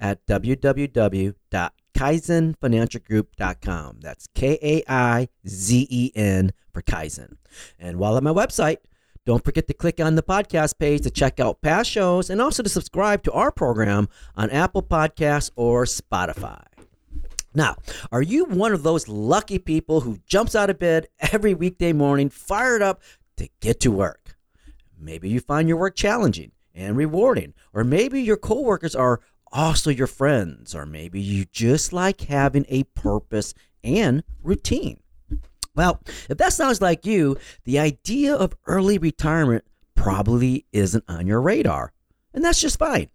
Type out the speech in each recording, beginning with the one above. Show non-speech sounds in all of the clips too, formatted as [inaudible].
at www.kaizenfinancialgroup.com. That's K A I Z E N for Kaizen. And while at my website, don't forget to click on the podcast page to check out past shows and also to subscribe to our program on Apple Podcasts or Spotify. Now, are you one of those lucky people who jumps out of bed every weekday morning fired up to get to work? Maybe you find your work challenging and rewarding, or maybe your coworkers are also your friends, or maybe you just like having a purpose and routine. Well, if that sounds like you, the idea of early retirement probably isn't on your radar, and that's just fine.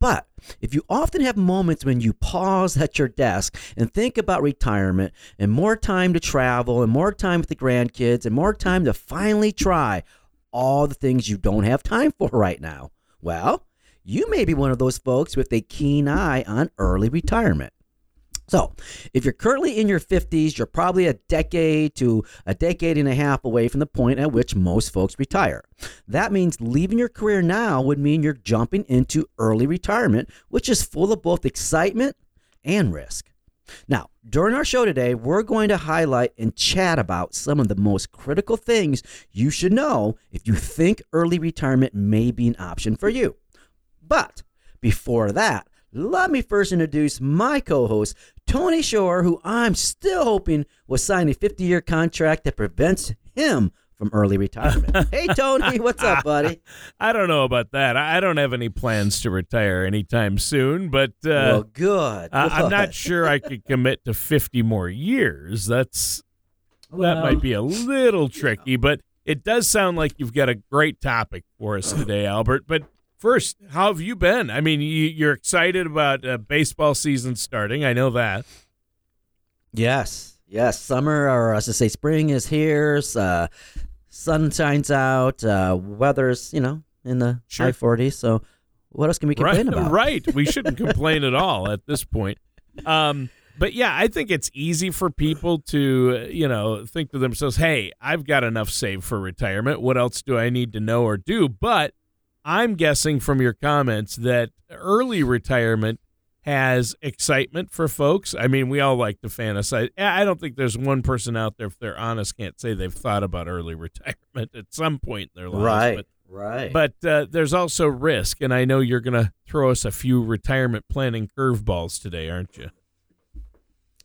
But if you often have moments when you pause at your desk and think about retirement and more time to travel and more time with the grandkids and more time to finally try all the things you don't have time for right now, well, you may be one of those folks with a keen eye on early retirement. So, if you're currently in your 50s, you're probably a decade to a decade and a half away from the point at which most folks retire. That means leaving your career now would mean you're jumping into early retirement, which is full of both excitement and risk. Now, during our show today, we're going to highlight and chat about some of the most critical things you should know if you think early retirement may be an option for you. But before that, let me first introduce my co host, Tony Shore, who I'm still hoping will sign a 50 year contract that prevents him from early retirement. [laughs] hey, Tony, what's up, buddy? [laughs] I don't know about that. I don't have any plans to retire anytime soon, but uh, well, good. I- I'm not sure I could commit to 50 more years. That's Well, that might be a little tricky, but it does sound like you've got a great topic for us today, Albert. But first, how have you been? I mean, you, you're excited about uh, baseball season starting. I know that. Yes, yes. Summer, or I should say, spring is here. Uh, sun shines out. Uh, weather's, you know, in the Sure. high 40s. So, what else can we complain right, about? Right. We shouldn't [laughs] complain at all at this point. Um, but yeah, I think it's easy for people to, you know, think to themselves, hey, I've got enough saved for retirement. What else do I need to know or do? But I'm guessing from your comments that early retirement has excitement for folks. I mean, we all like to fantasize. I don't think there's one person out there, if they're honest, can't say they've thought about early [laughs] retirement at some point in their lives. Right, But right. but uh, there's also risk, and I know you're going to throw us a few retirement planning curveballs today, aren't you?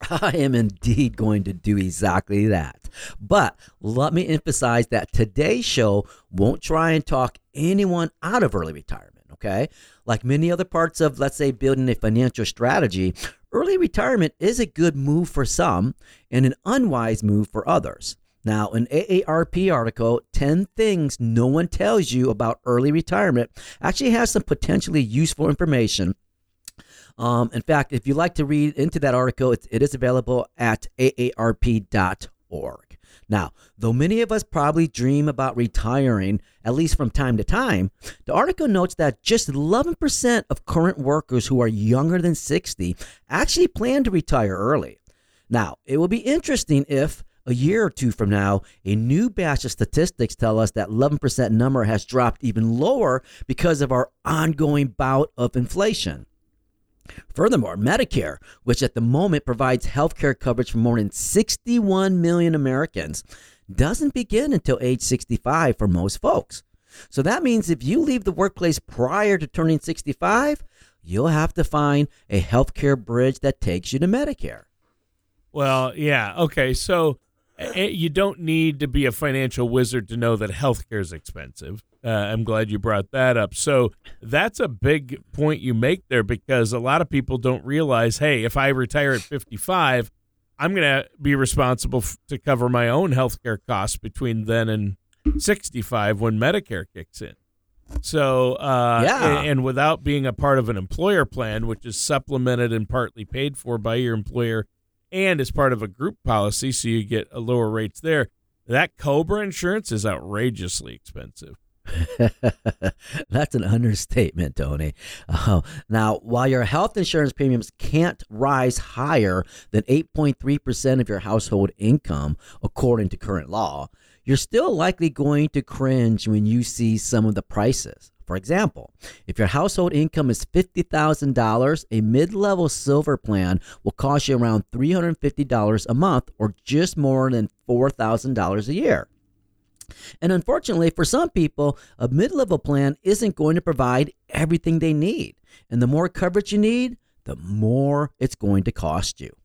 [laughs] I am indeed going to do exactly that. But let me emphasize that today's show won't try and talk anyone out of early retirement, okay? Like many other parts of, let's say, building a financial strategy, early retirement is a good move for some and an unwise move for others. Now, an AARP article, 10 Things No One Tells You About Early Retirement, actually has some potentially useful information um, in fact, if you'd like to read into that article, it, it is available at aarp.org. Now, though many of us probably dream about retiring, at least from time to time, the article notes that just 11% of current workers who are younger than 60 actually plan to retire early. Now, it will be interesting if a year or two from now, a new batch of statistics tell us that 11% number has dropped even lower because of our ongoing bout of inflation. Furthermore, Medicare, which at the moment provides health care coverage for more than 61 million Americans, doesn't begin until age 65 for most folks. So that means if you leave the workplace prior to turning 65, you'll have to find a health care bridge that takes you to Medicare. Well, yeah. Okay. So you don't need to be a financial wizard to know that healthcare is expensive. Uh, I'm glad you brought that up. So that's a big point you make there because a lot of people don't realize hey, if I retire at 55, I'm going to be responsible f- to cover my own healthcare costs between then and 65 when Medicare kicks in. So, uh, Yeah. and, and without being a part of an employer plan, which is supplemented and partly paid for by your employer and as part of a group policy, so you get a lower rates there, that Cobra insurance is outrageously expensive. [laughs] That's an understatement, Tony. Uh, now, while your health insurance premiums can't rise higher than 8.3% of your household income, according to current law, you're still likely going to cringe when you see some of the prices. For example, if your household income is $50,000, a mid level silver plan will cost you around $350 a month or just more than $4,000 a year. And unfortunately, for some people, a mid level plan isn't going to provide everything they need. And the more coverage you need, the more it's going to cost you.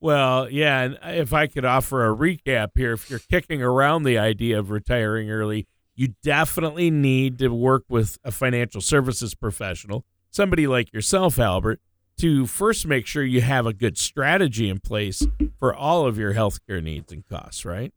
Well, yeah, and if I could offer a recap here, if you're kicking around the idea of retiring early, you definitely need to work with a financial services professional, somebody like yourself, Albert, to first make sure you have a good strategy in place for all of your healthcare needs and costs, right?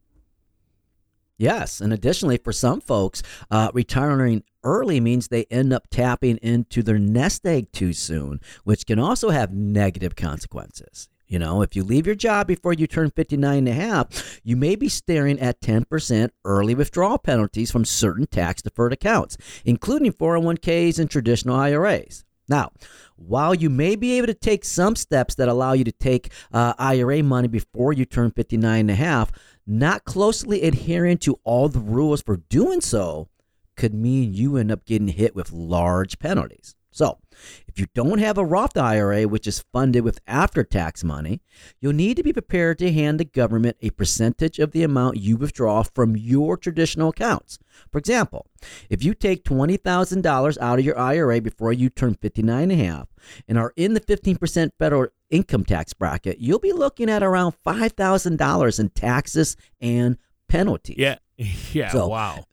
Yes. And additionally, for some folks, uh, retiring early means they end up tapping into their nest egg too soon, which can also have negative consequences. You know, if you leave your job before you turn 59 and a half, you may be staring at 10% early withdrawal penalties from certain tax deferred accounts, including 401ks and traditional IRAs. Now, while you may be able to take some steps that allow you to take uh, IRA money before you turn 59 and a half, not closely adhering to all the rules for doing so could mean you end up getting hit with large penalties. So, if you don't have a Roth IRA, which is funded with after tax money, you'll need to be prepared to hand the government a percentage of the amount you withdraw from your traditional accounts. For example, if you take $20,000 out of your IRA before you turn 59 and a half and are in the 15% federal income tax bracket, you'll be looking at around $5,000 in taxes and penalties. Yeah. [laughs] Yeah. So- wow.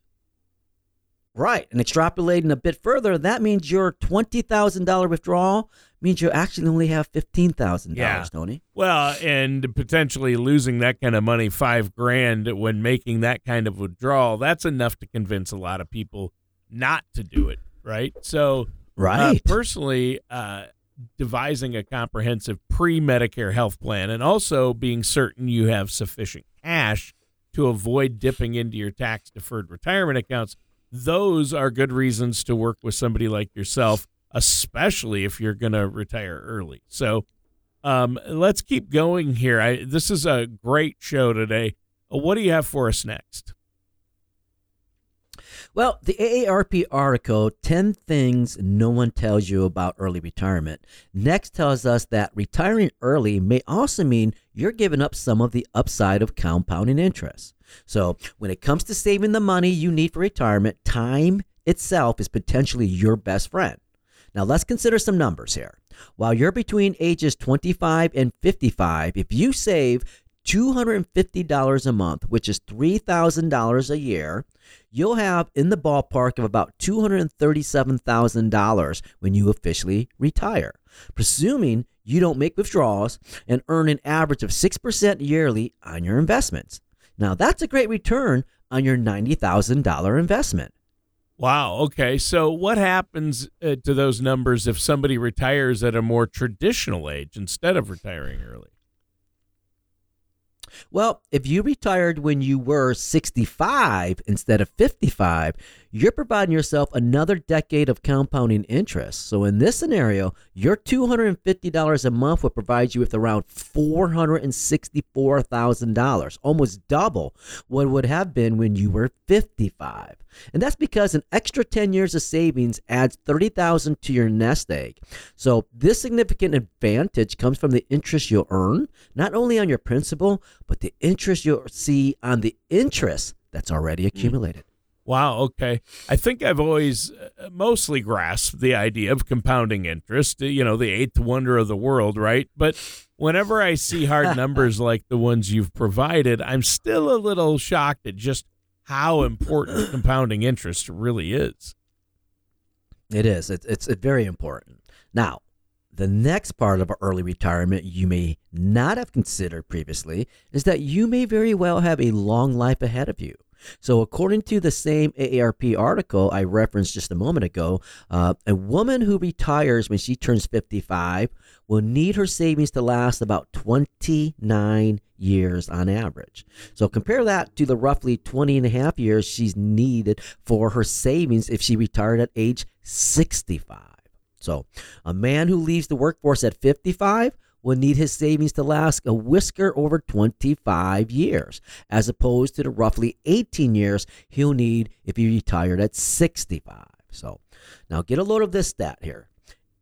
Right. And extrapolating a bit further, that means your $20,000 withdrawal means you actually only have $15,000, Yeah. Tony. Well, and potentially losing that kind of money, five grand, when making that kind of withdrawal, that's enough to convince a lot of people not to do it, right? So, uh, Right. personally, uh, devising a comprehensive pre Medicare health plan and also being certain you have sufficient cash to avoid dipping into your tax deferred retirement accounts, those are good reasons to work with somebody like yourself, especially if you're going to retire early. So, um, let's keep going here. I, this is a great show today. What do you have for us next? Well, the AARP article, 10 Things No One Tells You About Early Retirement, next tells us that retiring early may also mean you're giving up some of the upside of compounding interest. So, when it comes to saving the money you need for retirement, time itself is potentially your best friend. Now, let's consider some numbers here. While you're between ages 25 and 55, if you save $250 a month, which is $3,000 a year, you'll have in the ballpark of about $237,000 when you officially retire, presuming you don't make withdrawals and earn an average of 6% yearly on your investments. Now, that's a great return on your $90,000 investment. Wow. Okay. So, what happens uh, to those numbers if somebody retires at a more traditional age instead of retiring early? Well, if you retired when you were 65 instead of 55, you're providing yourself another decade of compounding interest. So, in this scenario, your $250 a month would provide you with around $464,000, almost double what it would have been when you were 55. And that's because an extra 10 years of savings adds 30,000 to your nest egg. So this significant advantage comes from the interest you'll earn, not only on your principal, but the interest you'll see on the interest that's already mm. accumulated. Wow. Okay. I think I've always uh, mostly grasped the idea of compounding interest, you know, the eighth wonder of the world, right? But whenever I see hard [laughs] numbers like the ones you've provided, I'm still a little shocked at just how important [clears throat] compounding interest really is. It is. It's, it's very important. Now, the next part of early retirement you may not have considered previously is that you may very well have a long life ahead of you. So, according to the same AARP article I referenced just a moment ago, uh, a woman who retires when she turns 55 will need her savings to last about 29 years on average. So, compare that to the roughly 20 and a half years she's needed for her savings if she retired at age 65. So, a man who leaves the workforce at 55 will need his savings to last a whisker over 25 years, as opposed to the roughly 18 years he'll need if he retired at 65. So now get a load of this stat here.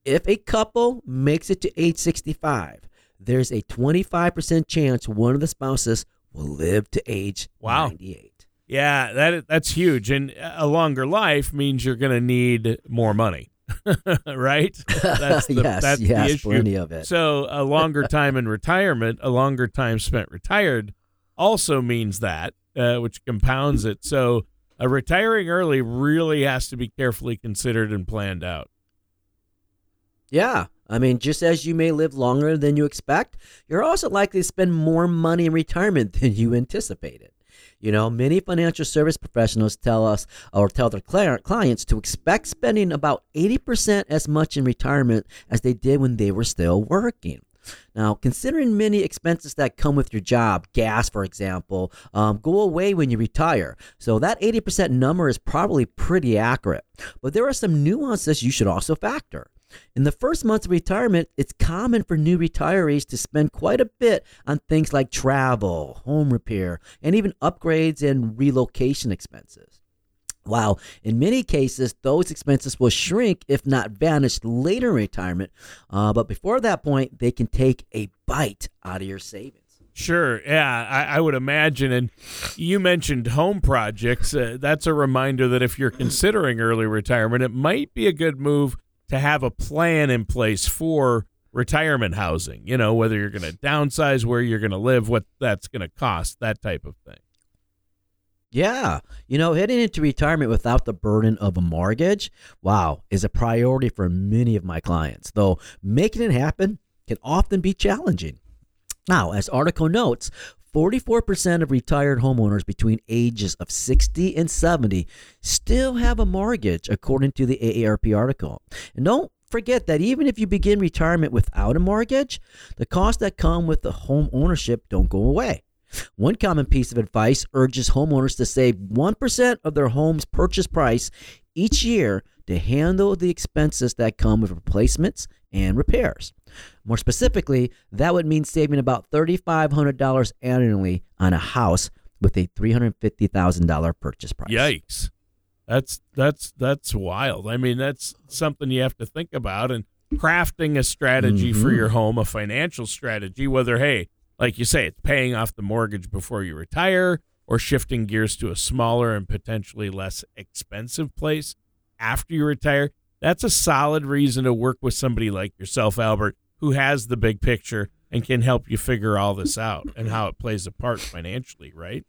If a couple makes it to age 65, there's a 25% chance one of the spouses will live to age wow. 98. Yeah, that that's huge, and a longer life means you're going to need more money. [laughs] right? [laughs] That's the, yes, that's yes, the issue. plenty of it. So a longer time in retirement, a longer time spent retired, also means that, uh, which compounds it. So uh, retiring early really has to be carefully considered and planned out. Yeah. I mean, just as you may live longer than you expect, you're also likely to spend more money in retirement than you anticipated. You know, many financial service professionals tell us or tell their clients to expect spending about 80% as much in retirement as they did when they were still working. Now, considering many expenses that come with your job, gas, for example, um, go away when you retire. So that 80% number is probably pretty accurate. But there are some nuances you should also factor. In the first months of retirement, it's common for new retirees to spend quite a bit on things like travel, home repair, and even upgrades and relocation expenses. While in many cases, those expenses will shrink, if not vanish, later in retirement. Uh, but before that point, they can take a bite out of your savings. Sure. Yeah, I, I, would imagine. And you mentioned home projects. Uh, that's a reminder that if you're considering early retirement, it might be a good move to have a plan in place for retirement housing, you know, whether you're going to downsize, where you're going to live, what that's going to cost, that type of thing. Yeah. You know, heading into retirement without the burden of a mortgage, wow, is a priority for many of my clients, though making it happen can often be challenging. Now, as article notes, 44% of retired homeowners between ages of 60 and 70 still have a mortgage, according to the AARP article. And don't forget that even if you begin retirement without a mortgage, the costs that come with the home ownership don't go away. One common piece of advice urges homeowners to save 1% of their home's purchase price each year to handle the expenses that come with replacements and repairs. More specifically, that would mean saving about $3,500 annually on a house with a $350,000 purchase price. Yikes. That's that's that's wild. I mean, that's something you have to think about and crafting a strategy mm-hmm. for your home, a financial strategy, whether hey, like you say, it's paying off the mortgage before you retire or shifting gears to a smaller and potentially less expensive place after you retire. That's a solid reason to work with somebody like yourself, Albert, who has the big picture and can help you figure all this out and how it plays a part financially, right?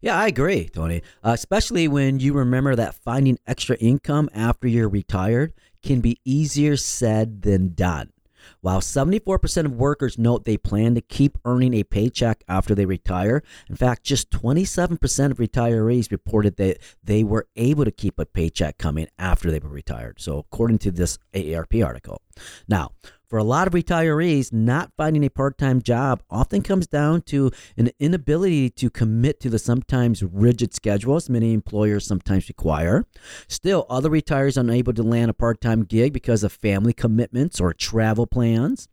Yeah, I agree, Tony. Uh, especially when you remember that finding extra income after you're retired can be easier said than done. While 74% of workers note they plan to keep earning a paycheck after they retire, in fact, just 27% of retirees reported that they were able to keep a paycheck coming after they were retired. So, according to this AARP article. Now, for a lot of retirees, not finding a part time job often comes down to an inability to commit to the sometimes rigid schedules many employers sometimes require. Still, other retirees are unable to land a part time gig because of family commitments or travel plans.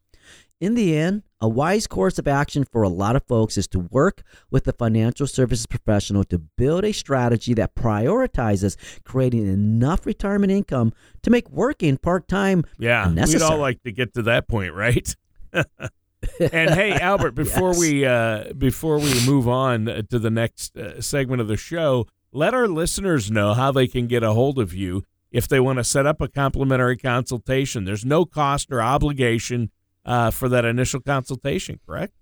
In the end, a wise course of action for a lot of folks is to work with a financial services professional to build a strategy that prioritizes creating enough retirement income to make working part time. Yeah, we'd all like to get to that point, right? [laughs] and hey, [laughs] Albert, before yes. we uh, before we move on to the next uh, segment of the show, let our listeners know how they can get a hold of you if they want to set up a complimentary consultation. There's no cost or obligation uh, for that initial consultation, correct?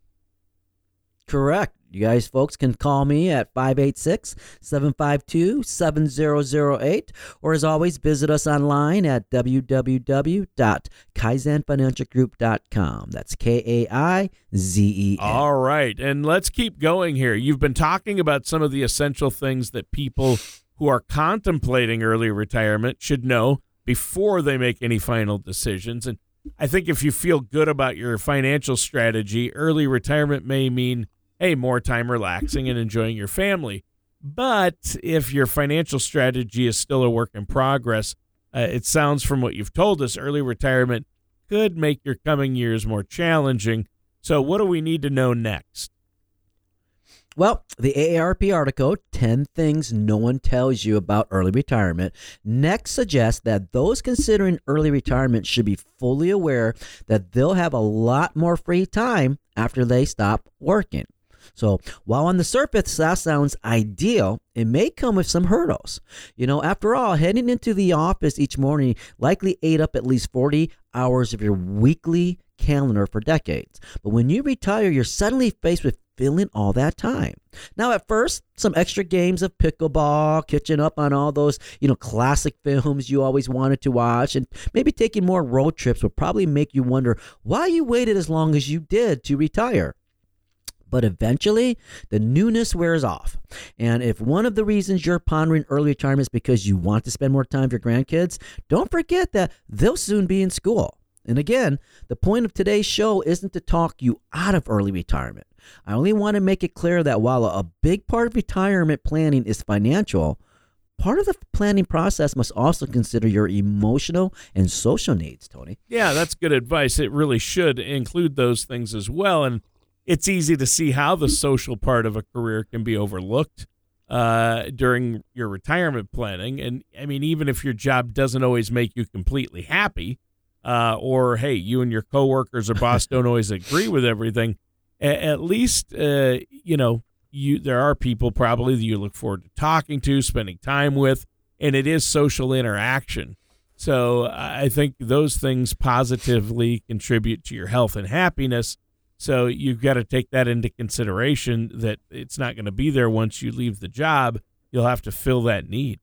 Correct. You guys, folks, can call me at 586 752 7008, or as always, visit us online at www.kaizenfinancialgroup.com. That's K A I Z E N. All right. And let's keep going here. You've been talking about some of the essential things that people who are contemplating early retirement should know before they make any final decisions. And I think if you feel good about your financial strategy, early retirement may mean hey, more time relaxing and enjoying your family. But if your financial strategy is still a work in progress, uh, it sounds from what you've told us, early retirement could make your coming years more challenging. So, what do we need to know next? Well, the AARP article, 10 Things No One Tells You About Early Retirement, next suggests that those considering early retirement should be fully aware that they'll have a lot more free time after they stop working. So while on the surface that sounds ideal, it may come with some hurdles. You know, after all, heading into the office each morning likely ate up at least 40 hours of your weekly calendar for decades. But when you retire, you're suddenly faced with filling all that time. Now, at first, some extra games of pickleball, catching up on all those, you know, classic films you always wanted to watch, and maybe taking more road trips will probably make you wonder why you waited as long as you did to retire but eventually the newness wears off. And if one of the reasons you're pondering early retirement is because you want to spend more time with your grandkids, don't forget that they'll soon be in school. And again, the point of today's show isn't to talk you out of early retirement. I only want to make it clear that while a big part of retirement planning is financial, part of the planning process must also consider your emotional and social needs, Tony. Yeah, that's good advice. It really should include those things as well. And it's easy to see how the social part of a career can be overlooked uh, during your retirement planning. And I mean, even if your job doesn't always make you completely happy, uh, or hey, you and your coworkers or boss [laughs] don't always agree with everything, at, at least uh, you know you there are people probably that you look forward to talking to, spending time with, and it is social interaction. So I think those things positively contribute to your health and happiness so you've got to take that into consideration that it's not going to be there once you leave the job. You'll have to fill that need.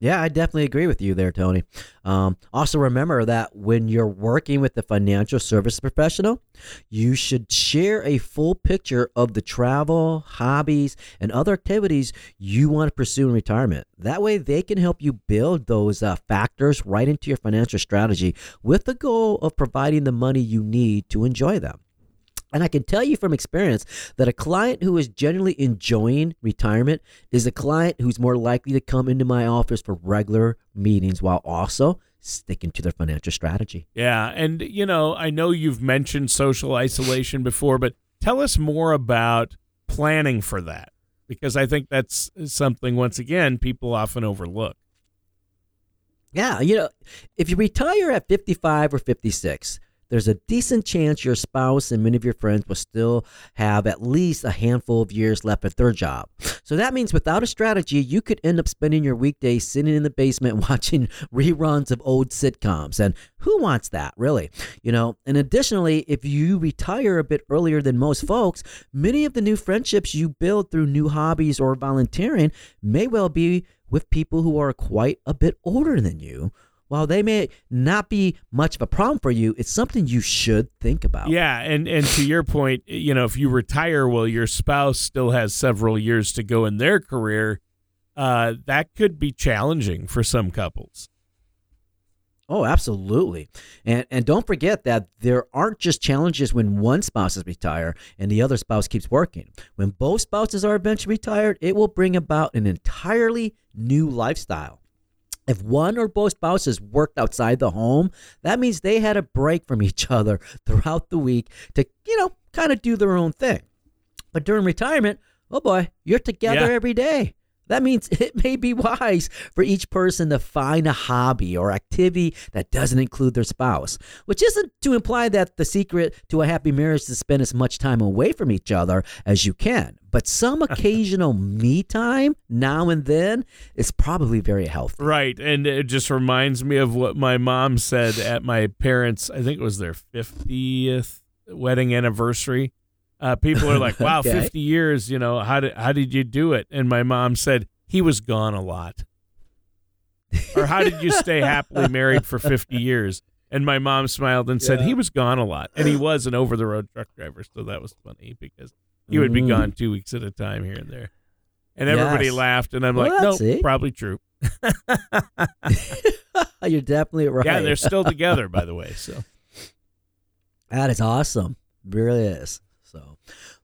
Yeah, I definitely agree with you there, Tony. Um, also, remember that when you're working with a financial service professional, you should share a full picture of the travel, hobbies, and other activities you want to pursue in retirement. That way, they can help you build those uh, factors right into your financial strategy with the goal of providing the money you need to enjoy them. And I can tell you from experience that a client who is genuinely enjoying retirement is a client who's more likely to come into my office for regular meetings while also sticking to their financial strategy. Yeah. And, you know, I know you've mentioned social isolation before, but tell us more about planning for that because I think that's something, once again, people often overlook. Yeah. You know, if you retire at 55 or 56, there's a decent chance your spouse and many of your friends will still have at least a handful of years left at their job. So that means without a strategy, you could end up spending your weekdays sitting in the basement [laughs] watching reruns of old sitcoms. And who wants that, really? You know, and additionally, if you retire a bit earlier than most folks, many of the new friendships you build through new hobbies or volunteering may well be with people who are quite a bit older than you while they may not be much of a problem for you, it's something you should think about. Yeah, and and to your point, you know, if you retire while your spouse still has several years to go in their career, uh, that could be challenging for some couples. Oh, absolutely. And and don't forget that there aren't just challenges when one spouse is retired and the other spouse keeps working. When both spouses are eventually retired, it will bring about an entirely new lifestyle. If one or both spouses worked outside the home, that means they had a break from each other [laughs] throughout the week to, you know, kind of do their own thing. But during retirement, oh boy, you're together yeah. every day. That means [laughs] it may be wise for each person to find a hobby or activity that doesn't include their spouse, which isn't to imply that the secret to a happy marriage is to spend as much time away from each other as you can. But some [laughs] occasional me time now and then is probably very healthy. Right. And it just reminds me of what my mom said at my parents' I think it was their 50th wedding anniversary. Uh, people are like, "Wow, [laughs] Okay. 50 years, you know, how did how did you do it?" And my mom said, "He was gone a lot." or how did you stay happily married for 50 years? And my mom smiled and said, Yeah. "He was gone a lot." And he was an over-the-road truck driver, so that was funny because he would be Mm. gone 2 weeks at a time here and there. And everybody Yes. laughed and I'm Well, like, "No, it. probably true." [laughs] [laughs] You're definitely right. Yeah, they're still together by the way, so That is awesome. It really is.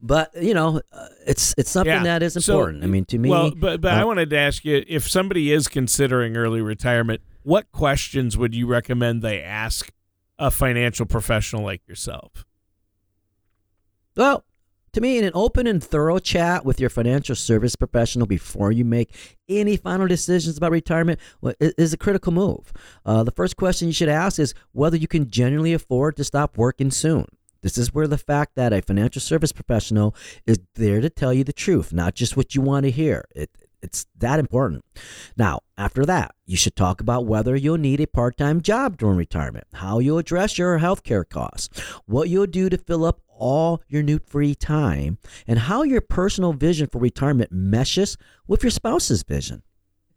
So, but you know, uh, it's it's something Yeah. that is So, important. I mean, to me, Well, but but I uh, wanted to ask you if somebody is considering early retirement, what questions would you recommend they ask a financial professional like yourself? well, to me, in an open and thorough chat with your financial service professional before you make any final decisions about retirement is a critical move. Uh, the first question you should ask is whether you can genuinely afford to stop working soon. This is where the fact that a financial service professional is there to tell you the truth, not just what you want to hear. It, it's that important. Now, after that, you should talk about whether you'll need a part time job during retirement, how you'll address your health care costs, what you'll do to fill up all your new free time, and how your personal vision for retirement meshes with your spouse's vision.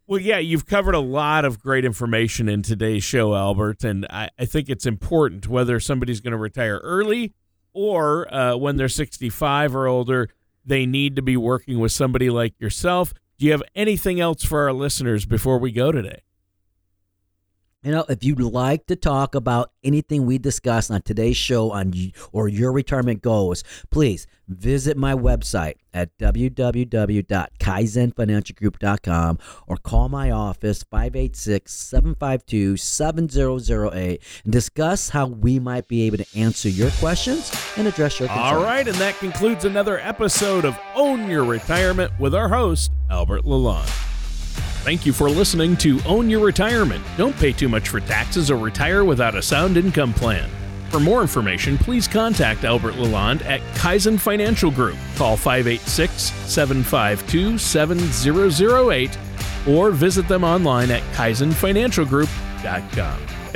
Well, yeah, you've covered a lot of great information in today's show, Albert, and I, I think it's important whether somebody's going to retire early or uh, when they're 65 or older, they need to be working with somebody like yourself. Do you have anything else for our listeners before we go today? You know, if you'd like to talk about anything we discussed on today's show on or your retirement goals, please visit my website at www.kaizenfinancialgroup.com or call my office 586-752-7008 and discuss how we might be able to answer your questions and address your concerns. All right, and that concludes another episode of Own Your Retirement with our host, Albert Lalonde. Thank you for listening to Own Your Retirement. Don't pay too much for taxes or retire without a sound income plan. For more information, please contact Albert Lalonde at Kaizen Financial Group. Call 586 752 7008 or visit them online at kaizenfinancialgroup.com.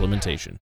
implementation.